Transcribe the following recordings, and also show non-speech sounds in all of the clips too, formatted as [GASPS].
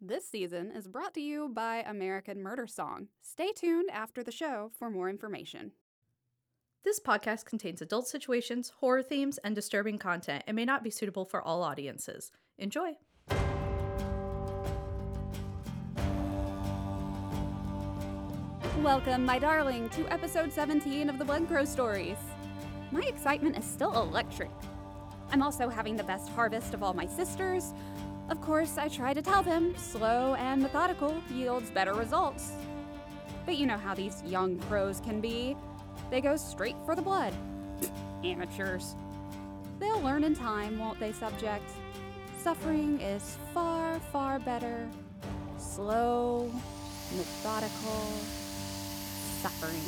This season is brought to you by American Murder Song. Stay tuned after the show for more information. This podcast contains adult situations, horror themes, and disturbing content and may not be suitable for all audiences. Enjoy! Welcome, my darling, to episode 17 of the Blood Crow Stories. My excitement is still electric. I'm also having the best harvest of all my sisters. Of course, I try to tell them slow and methodical yields better results. But you know how these young crows can be. They go straight for the blood. [CLEARS THROAT] Amateurs. They'll learn in time, won't they, subject? Suffering is far, far better. Slow, methodical suffering.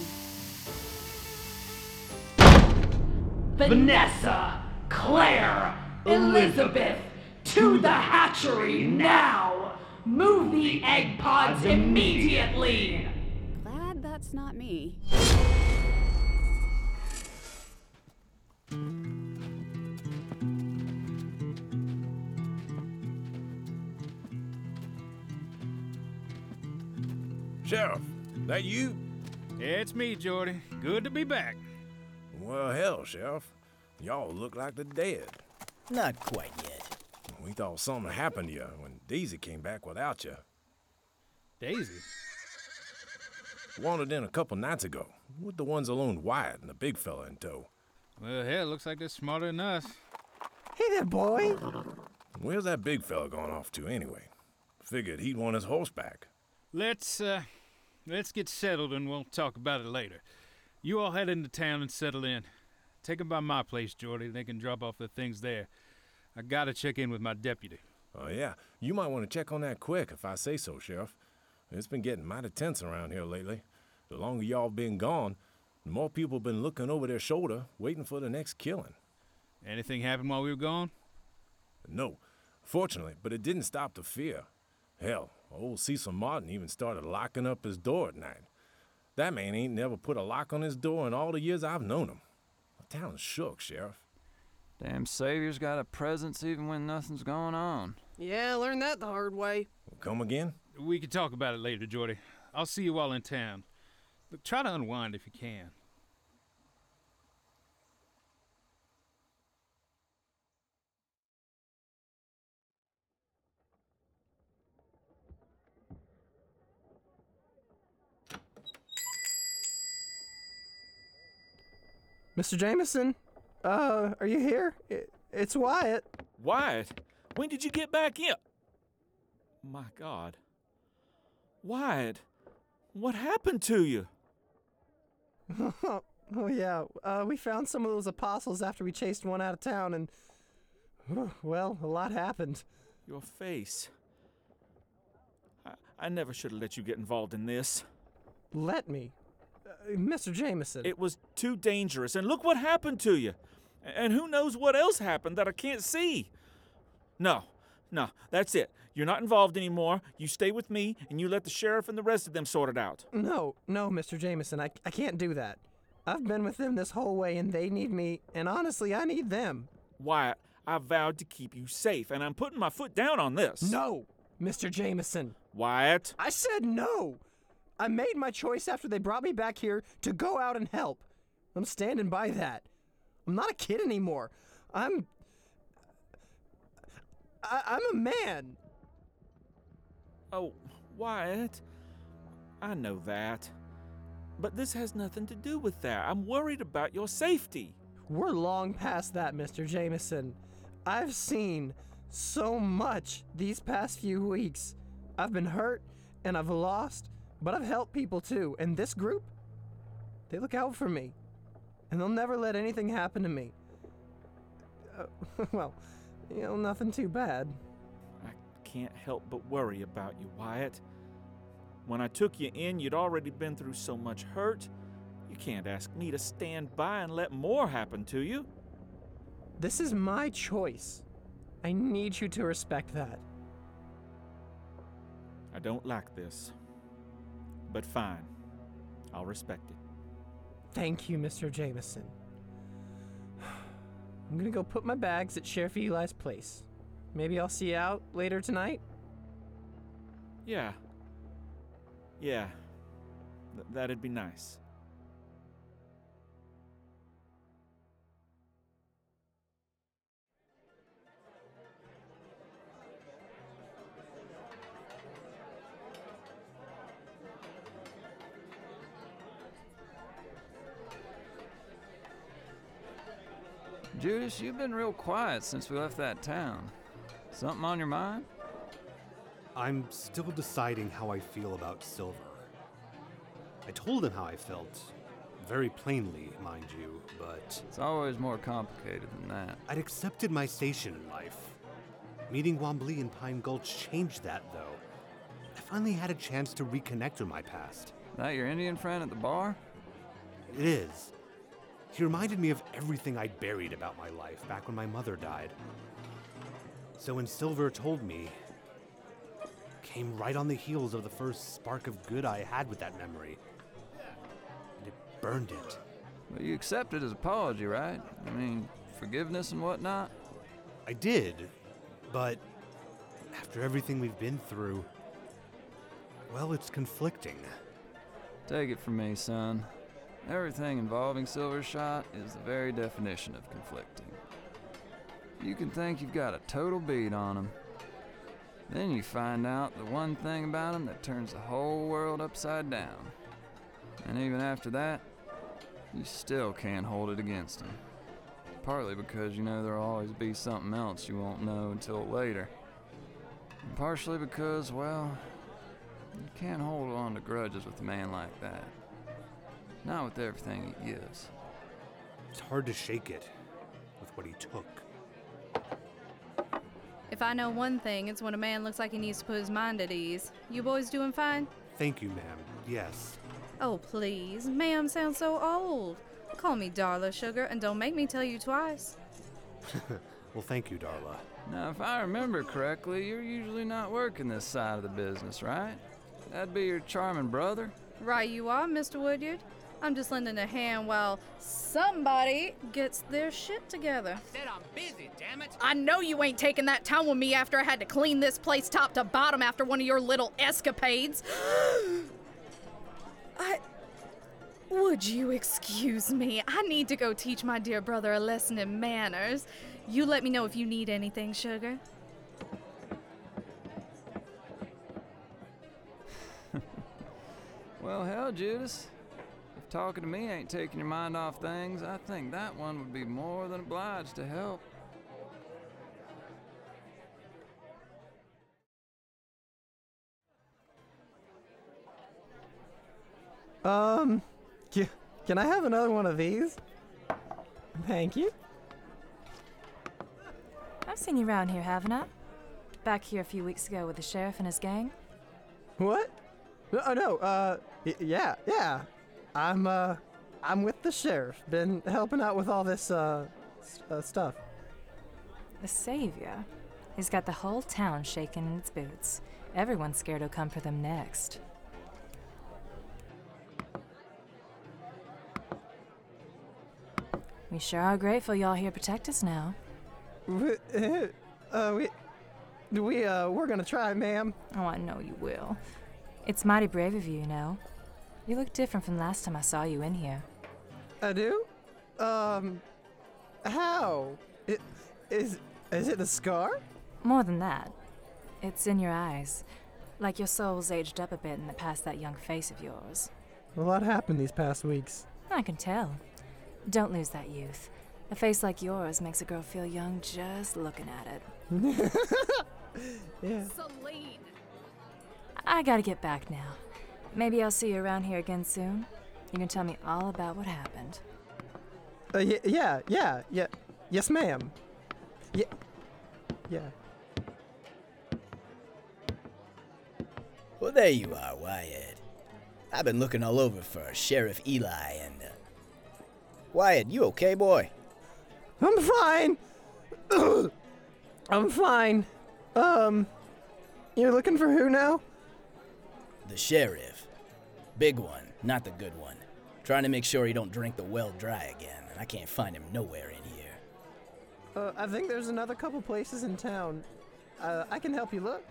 Vanessa, Claire, Elizabeth, to the hatchery now! Move the egg pods immediately! Glad that's not me. Sheriff, that you? It's me, Jordy. Good to be back. Well, hell, Sheriff. Y'all look like the dead. Not quite yet. We thought something happened to you when Daisy came back without you. Daisy. Wandered in a couple nights ago, with the ones alone Wyatt and the big fella in tow. Well, hell, looks like they're smarter than us. Hey there, boy. Where's that big fella gone off to anyway? Figured he'd want his horse back. Let's, uh, let's get settled and we'll talk about it later. You all head into town and settle in. Take 'em by my place, Jordy. They can drop off their things there. I gotta check in with my deputy. Oh, yeah, you might want to check on that quick if I say so, Sheriff. It's been getting mighty tense around here lately. The longer y'all been gone, the more people been looking over their shoulder, waiting for the next killing. Anything happened while we were gone? No, fortunately, but it didn't stop the fear. Hell, old Cecil Martin even started locking up his door at night. That man ain't never put a lock on his door in all the years I've known him. The town's shook, Sheriff. Damn Savior's got a presence even when nothing's going on. Yeah, I learned that the hard way. Come again? We can talk about it later, Jordy. I'll see you all in town. Look, try to unwind if you can. Mr. Jameson, uh, are you here? It, it's Wyatt. Wyatt, when did you get back in? My God. Wyatt, what happened to you? [LAUGHS] oh, yeah. Uh, we found some of those apostles after we chased one out of town, and, [SIGHS] well, a lot happened. Your face. I, I never should have let you get involved in this. Let me. Uh, Mr. Jameson. It was too dangerous, and look what happened to you. And who knows what else happened that I can't see. No, no, that's it. You're not involved anymore. You stay with me, and you let the sheriff and the rest of them sort it out. No, no, Mr. Jameson, I, I can't do that. I've been with them this whole way, and they need me, and honestly, I need them. Wyatt, I vowed to keep you safe, and I'm putting my foot down on this. No, Mr. Jameson. Wyatt. I said no. I made my choice after they brought me back here to go out and help. I'm standing by that. I'm not a kid anymore. I'm. I, I'm a man. Oh, Wyatt. I know that. But this has nothing to do with that. I'm worried about your safety. We're long past that, Mr. Jameson. I've seen so much these past few weeks. I've been hurt and I've lost, but I've helped people too. And this group, they look out for me. And they'll never let anything happen to me. Uh, [LAUGHS] well, you know, nothing too bad. I can't help but worry about you, Wyatt. When I took you in, you'd already been through so much hurt. You can't ask me to stand by and let more happen to you. This is my choice. I need you to respect that. I don't like this. But fine. I'll respect it. Thank you, Mr. Jameson. [SIGHS] I'm gonna go put my bags at Sheriff Eli's place. Maybe I'll see you out later tonight? Yeah. Yeah. Th- that'd be nice. Judas, you've been real quiet since we left that town. Something on your mind? I'm still deciding how I feel about Silver. I told him how I felt, very plainly, mind you, but It's always more complicated than that. I'd accepted my station in life. Meeting Wombly in Pine Gulch changed that, though. I finally had a chance to reconnect with my past. That your Indian friend at the bar? It is. He reminded me of everything I'd buried about my life back when my mother died. So when Silver told me, came right on the heels of the first spark of good I had with that memory. And it burned it. Well, you accepted his apology, right? I mean, forgiveness and whatnot? I did, but after everything we've been through, well, it's conflicting. Take it from me, son. Everything involving Silver Shot is the very definition of conflicting. You can think you've got a total beat on him. Then you find out the one thing about him that turns the whole world upside down. And even after that, you still can't hold it against him. Partly because you know there'll always be something else you won't know until later. And partially because, well, you can't hold on to grudges with a man like that. Not with everything he gives. It's hard to shake it with what he took. If I know one thing, it's when a man looks like he needs to put his mind at ease. You boys doing fine? Thank you, ma'am. Yes. Oh, please. Ma'am sounds so old. Call me Darla Sugar and don't make me tell you twice. [LAUGHS] well, thank you, Darla. Now, if I remember correctly, you're usually not working this side of the business, right? That'd be your charming brother? Right, you are, Mr. Woodyard. I'm just lending a hand while somebody gets their shit together. Said I'm busy, damn it. I know you ain't taking that time with me after I had to clean this place top to bottom after one of your little escapades. [GASPS] I. Would you excuse me? I need to go teach my dear brother a lesson in manners. You let me know if you need anything, sugar. Well, hell, Judas. If talking to me ain't taking your mind off things, I think that one would be more than obliged to help. Um, ca- can I have another one of these? Thank you. I've seen you around here, haven't I? Back here a few weeks ago with the sheriff and his gang. What? No, oh, no, uh, y- yeah, yeah. I'm, uh, I'm with the sheriff. Been helping out with all this, uh, uh stuff. The savior. He's got the whole town shaking in its boots. Everyone's scared he'll come for them next. We sure are grateful y'all here protect us now. We, [LAUGHS] uh, we, we, uh, we're gonna try, ma'am. Oh, I know you will. It's mighty brave of you, you know. You look different from last time I saw you in here. I do? Um, how? It, is, is it the scar? More than that, it's in your eyes. Like your soul's aged up a bit in the past that young face of yours. A lot happened these past weeks. I can tell. Don't lose that youth. A face like yours makes a girl feel young just looking at it. [LAUGHS] yeah. Celine! I gotta get back now. Maybe I'll see you around here again soon. You can tell me all about what happened. Uh, y- yeah, yeah, yeah. Yes, ma'am. Yeah. Yeah. Well, there you are, Wyatt. I've been looking all over for Sheriff Eli and. Uh... Wyatt, you okay, boy? I'm fine. [COUGHS] I'm fine. Um, you're looking for who now? The sheriff. Big one, not the good one. Trying to make sure he don't drink the well dry again, and I can't find him nowhere in here. Uh, I think there's another couple places in town. Uh, I can help you look.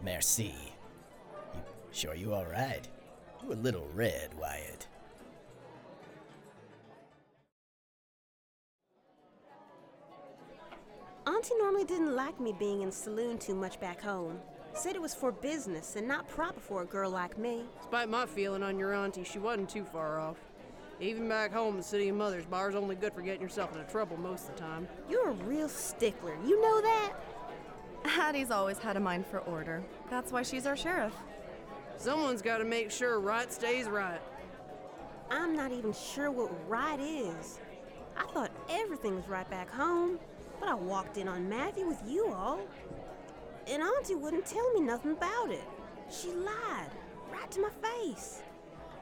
Merci. Sure, you all right? You a little red, Wyatt. Auntie normally didn't like me being in saloon too much back home. Said it was for business and not proper for a girl like me. Despite my feeling on your auntie, she wasn't too far off. Even back home, the city of Mother's bar's only good for getting yourself into trouble most of the time. You're a real stickler. You know that? Hattie's always had a mind for order. That's why she's our sheriff. Someone's got to make sure right stays right. I'm not even sure what right is. I thought everything was right back home, but I walked in on Matthew with you all. And Auntie wouldn't tell me nothing about it. She lied, right to my face.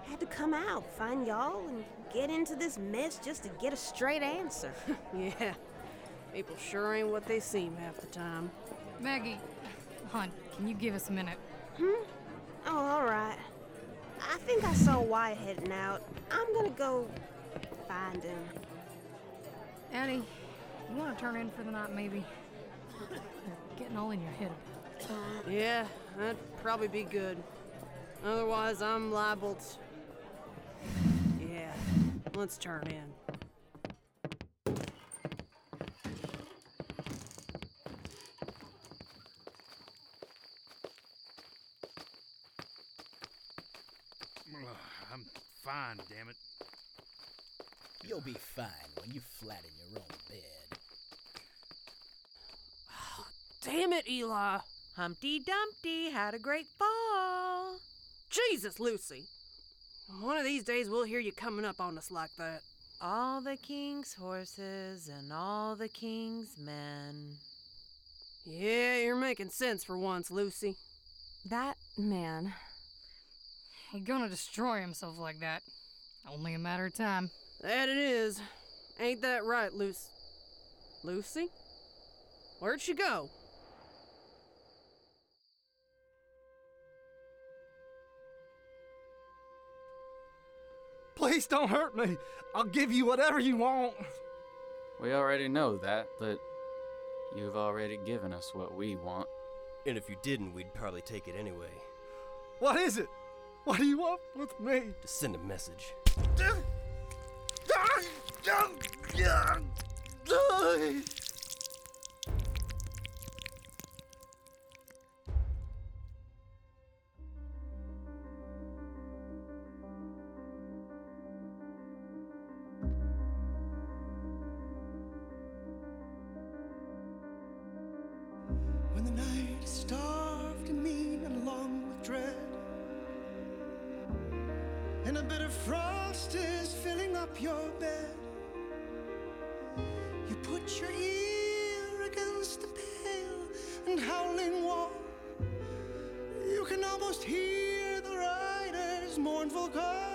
Had to come out, find y'all, and get into this mess just to get a straight answer. [LAUGHS] yeah, people sure ain't what they seem half the time. Maggie, hon, can you give us a minute? Hmm? Oh, all right. I think I saw Wyatt heading out. I'm gonna go find him. Annie, you want to turn in for the night, maybe? [LAUGHS] You're getting all in your head. about. Yeah, that'd probably be good. Otherwise, I'm liable to. Yeah, let's turn in. [SIGHS] I'm fine, damn it. You'll be fine when you flat in your own bed. Damn it, Eli! Humpty Dumpty had a great fall. Jesus, Lucy! One of these days we'll hear you coming up on us like that. All the king's horses and all the king's men. Yeah, you're making sense for once, Lucy. That man. He gonna destroy himself like that. Only a matter of time. That it is. Ain't that right, Lucy? Lucy? Where'd she go? Please don't hurt me. I'll give you whatever you want. We already know that, but you've already given us what we want. And if you didn't, we'd probably take it anyway. What is it? What do you want with me? To send a message. [LAUGHS] [LAUGHS] bit of frost is filling up your bed, you put your ear against the pale and howling wall. You can almost hear the rider's mournful call.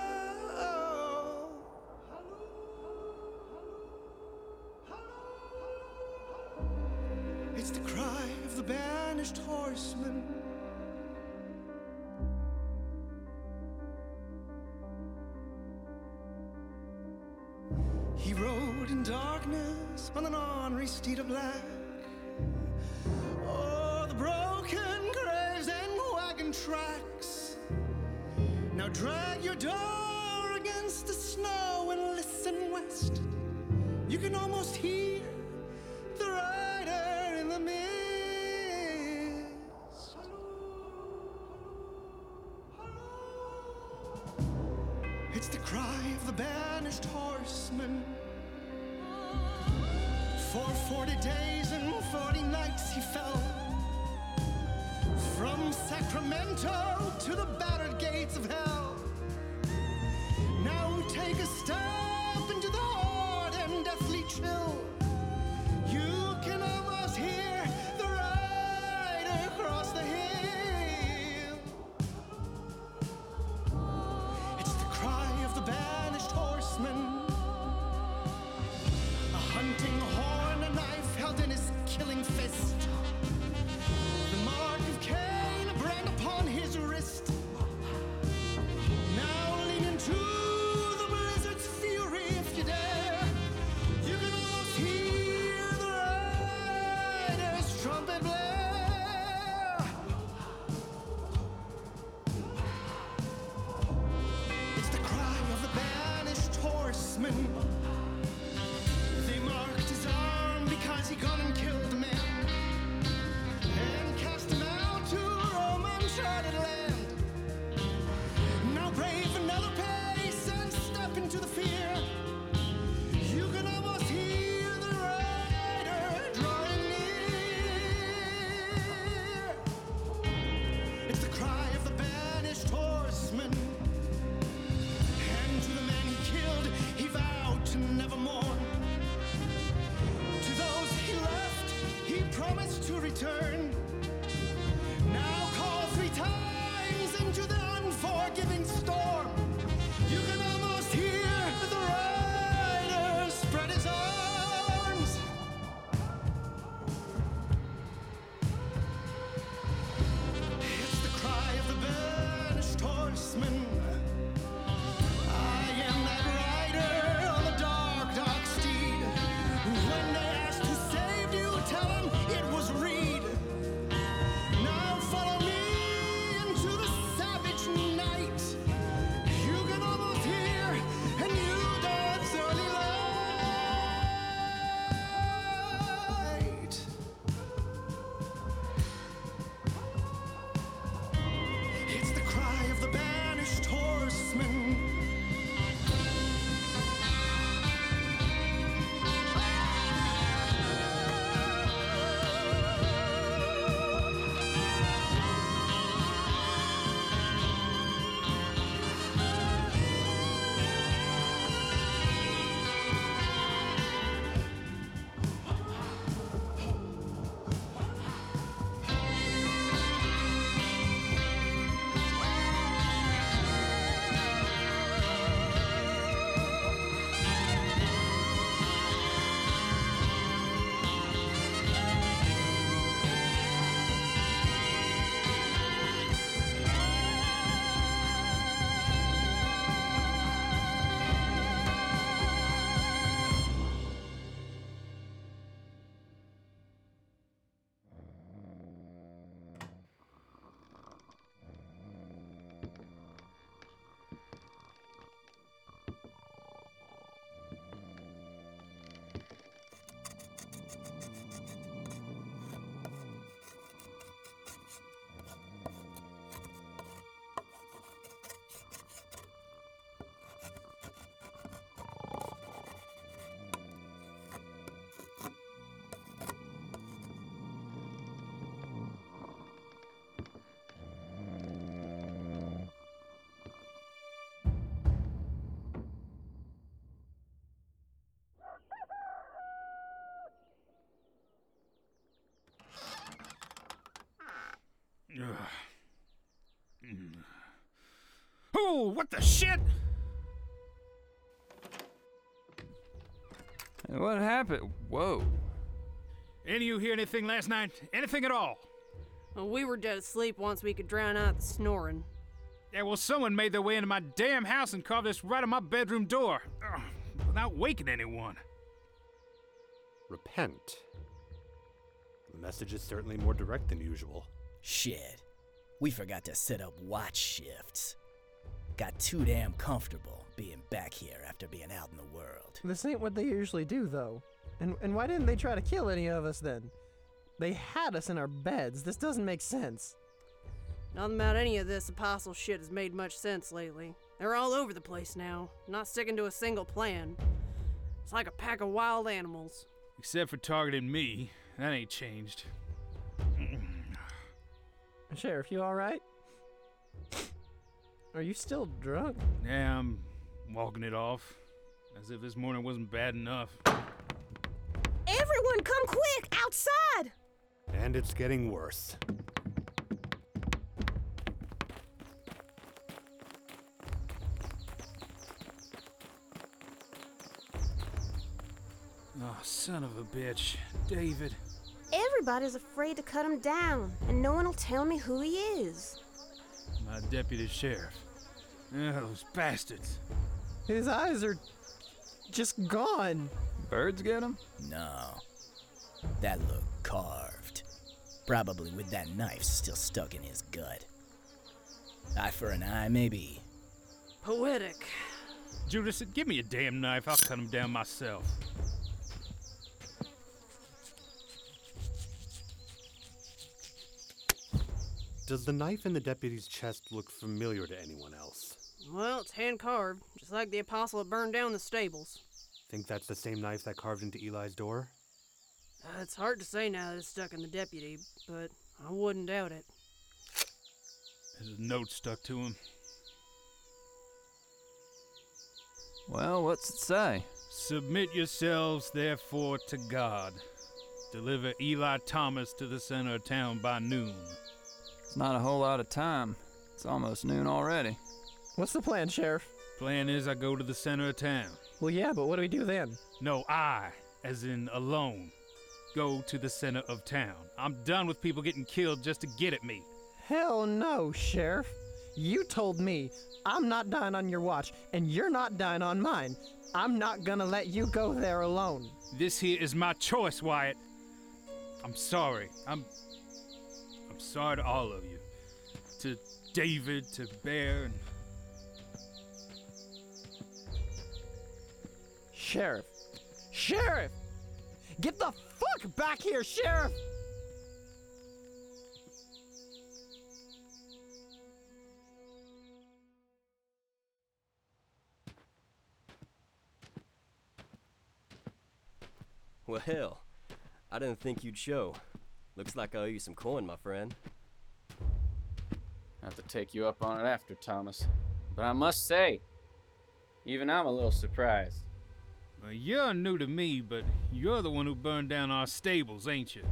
On an ornery steed of black. Oh, the broken graves and wagon tracks. Now drag your door against the snow and listen west. You can almost hear the rider in the mist. It's the cry of the banished horseman. For forty days and forty nights he fell. From Sacramento to the battered gates of hell. Now take a step return. Oh, what the shit? What happened? Whoa. Any of you hear anything last night? Anything at all? Well, we were dead asleep once we could drown out the snoring. Yeah, well, someone made their way into my damn house and carved this right on my bedroom door. Ugh, without waking anyone. Repent. The message is certainly more direct than usual. Shit. We forgot to set up watch shifts. Got too damn comfortable being back here after being out in the world. This ain't what they usually do, though. And, and why didn't they try to kill any of us then? They had us in our beds. This doesn't make sense. Nothing about any of this apostle shit has made much sense lately. They're all over the place now, not sticking to a single plan. It's like a pack of wild animals. Except for targeting me. That ain't changed. Sheriff, you alright? Are you still drunk? Yeah, I'm walking it off. As if this morning wasn't bad enough. Everyone, come quick! Outside! And it's getting worse. Oh, son of a bitch. David. Everybody's afraid to cut him down, and no one will tell me who he is. My deputy sheriff. Yeah, those bastards. His eyes are just gone. Birds get him? No. That looked carved. Probably with that knife still stuck in his gut. Eye for an eye, maybe. Poetic. Judas, give me a damn knife. I'll cut him down myself. Does the knife in the deputy's chest look familiar to anyone else? Well, it's hand carved, just like the apostle that burned down the stables. Think that's the same knife that carved into Eli's door? Uh, it's hard to say now that it's stuck in the deputy, but I wouldn't doubt it. There's a note stuck to him. Well, what's it say? Submit yourselves, therefore, to God. Deliver Eli Thomas to the center of town by noon. It's not a whole lot of time. It's almost noon already. What's the plan, Sheriff? Plan is I go to the center of town. Well, yeah, but what do we do then? No, I, as in alone, go to the center of town. I'm done with people getting killed just to get at me. Hell no, Sheriff. You told me I'm not dying on your watch, and you're not dying on mine. I'm not gonna let you go there alone. This here is my choice, Wyatt. I'm sorry. I'm. I'm sorry to all of you. To David, to Bear, and Sheriff! Sheriff! Get the fuck back here, Sheriff! Well, hell, I didn't think you'd show. Looks like I owe you some coin, my friend. Have to take you up on it after, Thomas. But I must say, even I'm a little surprised. well, you're new to me, but you're the one who burned down our stables, ain't you?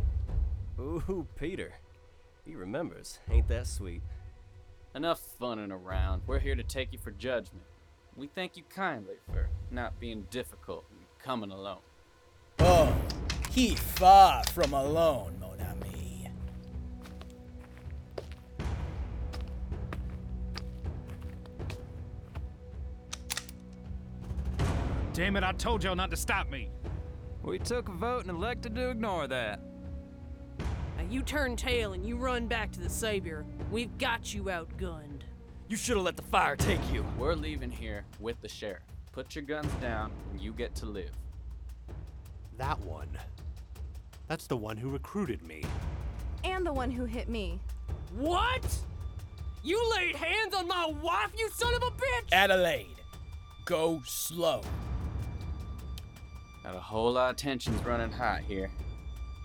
Ooh, Peter. He remembers. Ain't that sweet? Enough funning around. We're here to take you for judgment. We thank you kindly for not being difficult and coming alone. Oh, he far from alone, Damn it, I told y'all not to stop me. We took a vote and elected to ignore that. Now you turn tail and you run back to the Savior. We've got you outgunned. You should have let the fire take you. We're leaving here with the sheriff. Put your guns down and you get to live. That one. That's the one who recruited me. And the one who hit me. What? You laid hands on my wife, you son of a bitch! Adelaide, go slow. Got a whole lot of tensions running hot here.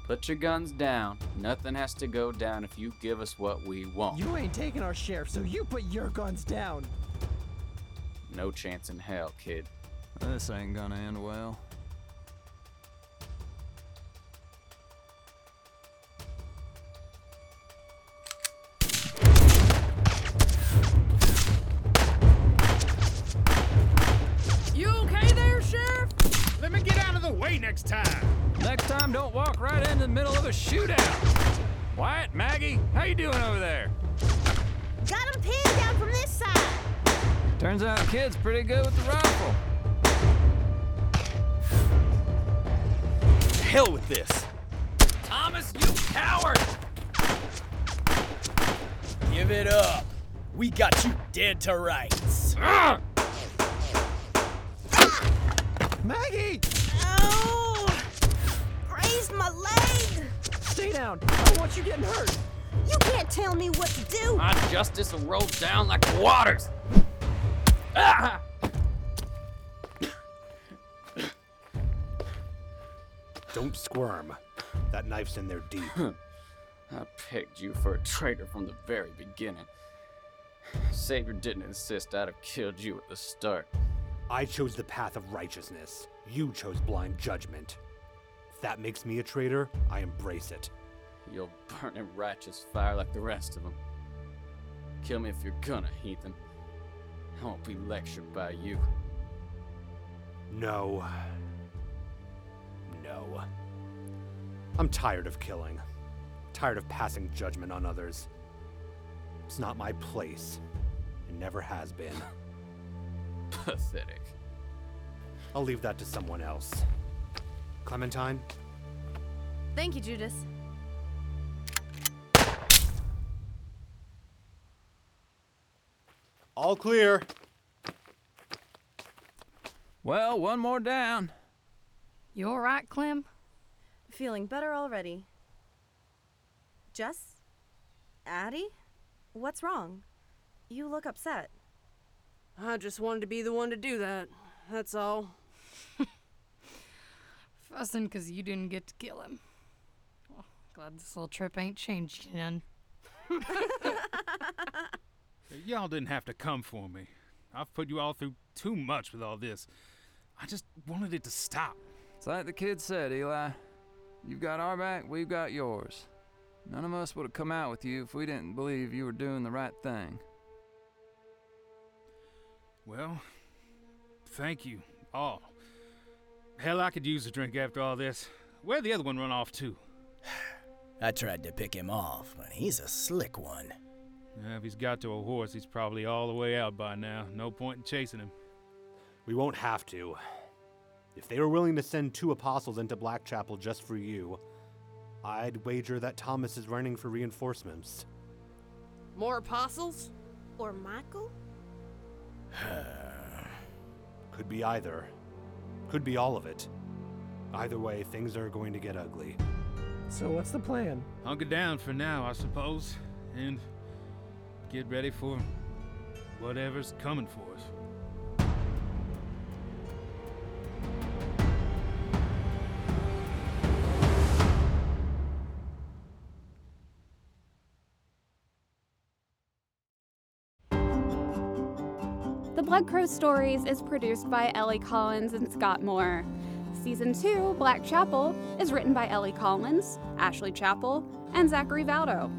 Put your guns down. Nothing has to go down if you give us what we want. You ain't taking our share, so you put your guns down. No chance in hell, kid. This ain't gonna end well. Walk right into the middle of a shootout. Wyatt, Maggie, how you doing over there? Got him pinned down from this side. Turns out kid's pretty good with the rifle. Hell with this. Thomas, you coward! Give it up. We got you dead to rights. Maggie! My leg. Stay down. I don't want you getting hurt. You can't tell me what to do. My justice will roll down like waters. Ah! Don't squirm. That knife's in there deep. I pegged you for a traitor from the very beginning. Savior didn't insist I'd have killed you at the start. I chose the path of righteousness. You chose blind judgment. If that makes me a traitor, I embrace it. You'll burn in righteous fire like the rest of them. Kill me if you're gonna, heathen. I won't be lectured by you. No. No. I'm tired of killing. Tired of passing judgment on others. It's not my place. It never has been. [LAUGHS] Pathetic. I'll leave that to someone else. Clementine? Thank you, Judas. All clear. Well, one more down. You all right, Clem? Feeling better already. Jess? Addie? What's wrong? You look upset. I just wanted to be the one to do that. That's all. Fussing 'cause you didn't get to kill him. Well, glad this little trip ain't changed you none. [LAUGHS] Y'all didn't have to come for me. I've put you all through too much with all this. I just wanted it to stop. It's like the kid said, Eli. You've got our back, we've got yours. None of us would have come out with you if we didn't believe you were doing the right thing. Well, thank you, all. Hell, I could use a drink after all this. Where'd the other one run off to? [SIGHS] I tried to pick him off, but he's a slick one. Uh, if he's got to a horse, he's probably all the way out by now. No point in chasing him. We won't have to. If they were willing to send two apostles into Blackchapel just for you, I'd wager that Thomas is running for reinforcements. More apostles? Or Michael? [SIGHS] Could be either. Could be all of it. Either way, things are going to get ugly. So what's the plan? Hunker down for now, I suppose, and get ready for whatever's coming for us. Blood Crow Stories is produced by Ellie Collins and Scott Moore. Season 2, Blackchapel, is written by Ellie Collins, Ashley Chappell, and Zachary Valdo.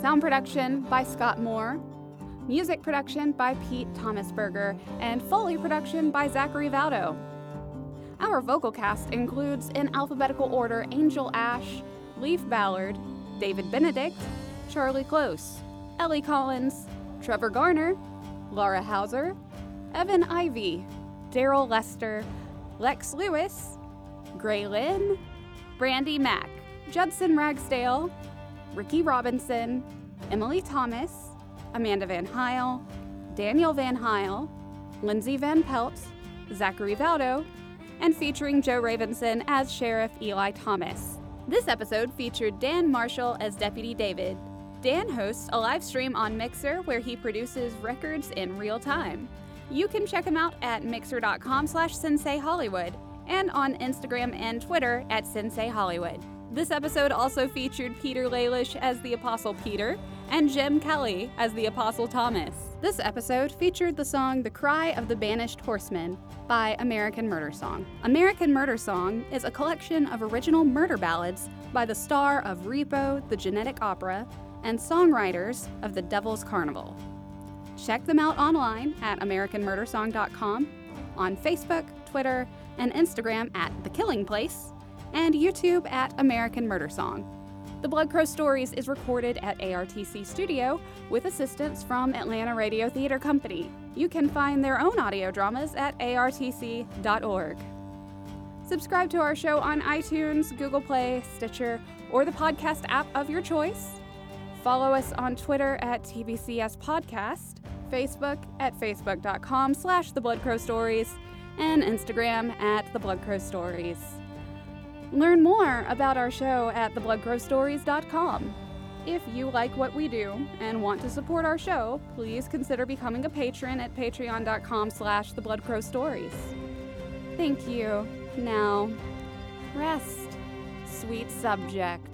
Sound production by Scott Moore. Music production by Pete Thomasberger, and Foley production by Zachary Valdo. Our vocal cast includes, in alphabetical order, Angel Ash, Leaf Ballard, David Benedict, Charlie Close, Ellie Collins, Trevor Garner, Laura Hauser, Evan Ivy, Daryl Lester, Lex Lewis, Gray Lynn, Brandy Mack, Judson Ragsdale, Ricky Robinson, Emily Thomas, Amanda Van Heil, Daniel Van Heil, Lindsay Van Pelt, Zachary Valdo, and featuring Joe Ravenson as Sheriff Eli Thomas. This episode featured Dan Marshall as Deputy David. Dan hosts a live stream on Mixer where he produces records in real time. You can check him out at mixer.com slash Sensei Hollywood and on Instagram and Twitter at Sensei Hollywood. This episode also featured Peter Lalish as the Apostle Peter and Jim Kelly as the Apostle Thomas. This episode featured the song The Cry of the Banished Horseman by American Murder Song. American Murder Song is a collection of original murder ballads by the star of Repo, the Genetic Opera, and songwriters of The Devil's Carnival. Check them out online at AmericanMurderSong.com, on Facebook, Twitter, and Instagram at The Killing Place, and YouTube at American Murder Song. The Blood Crow Stories is recorded at ARTC Studio with assistance from Atlanta Radio Theater Company. You can find their own audio dramas at artc.org. Subscribe to our show on iTunes, Google Play, Stitcher, or the podcast app of your choice. Follow us on Twitter at TBCS Podcast, Facebook at facebook.com slash the Blood Crow Stories, and Instagram at the Blood Crow Stories. Learn more about our show at thebloodcrowstories.com. If you like what we do and want to support our show, please consider becoming a patron at patreon.com slash thebloodcrowstories. Thank you. Now, rest, sweet subject.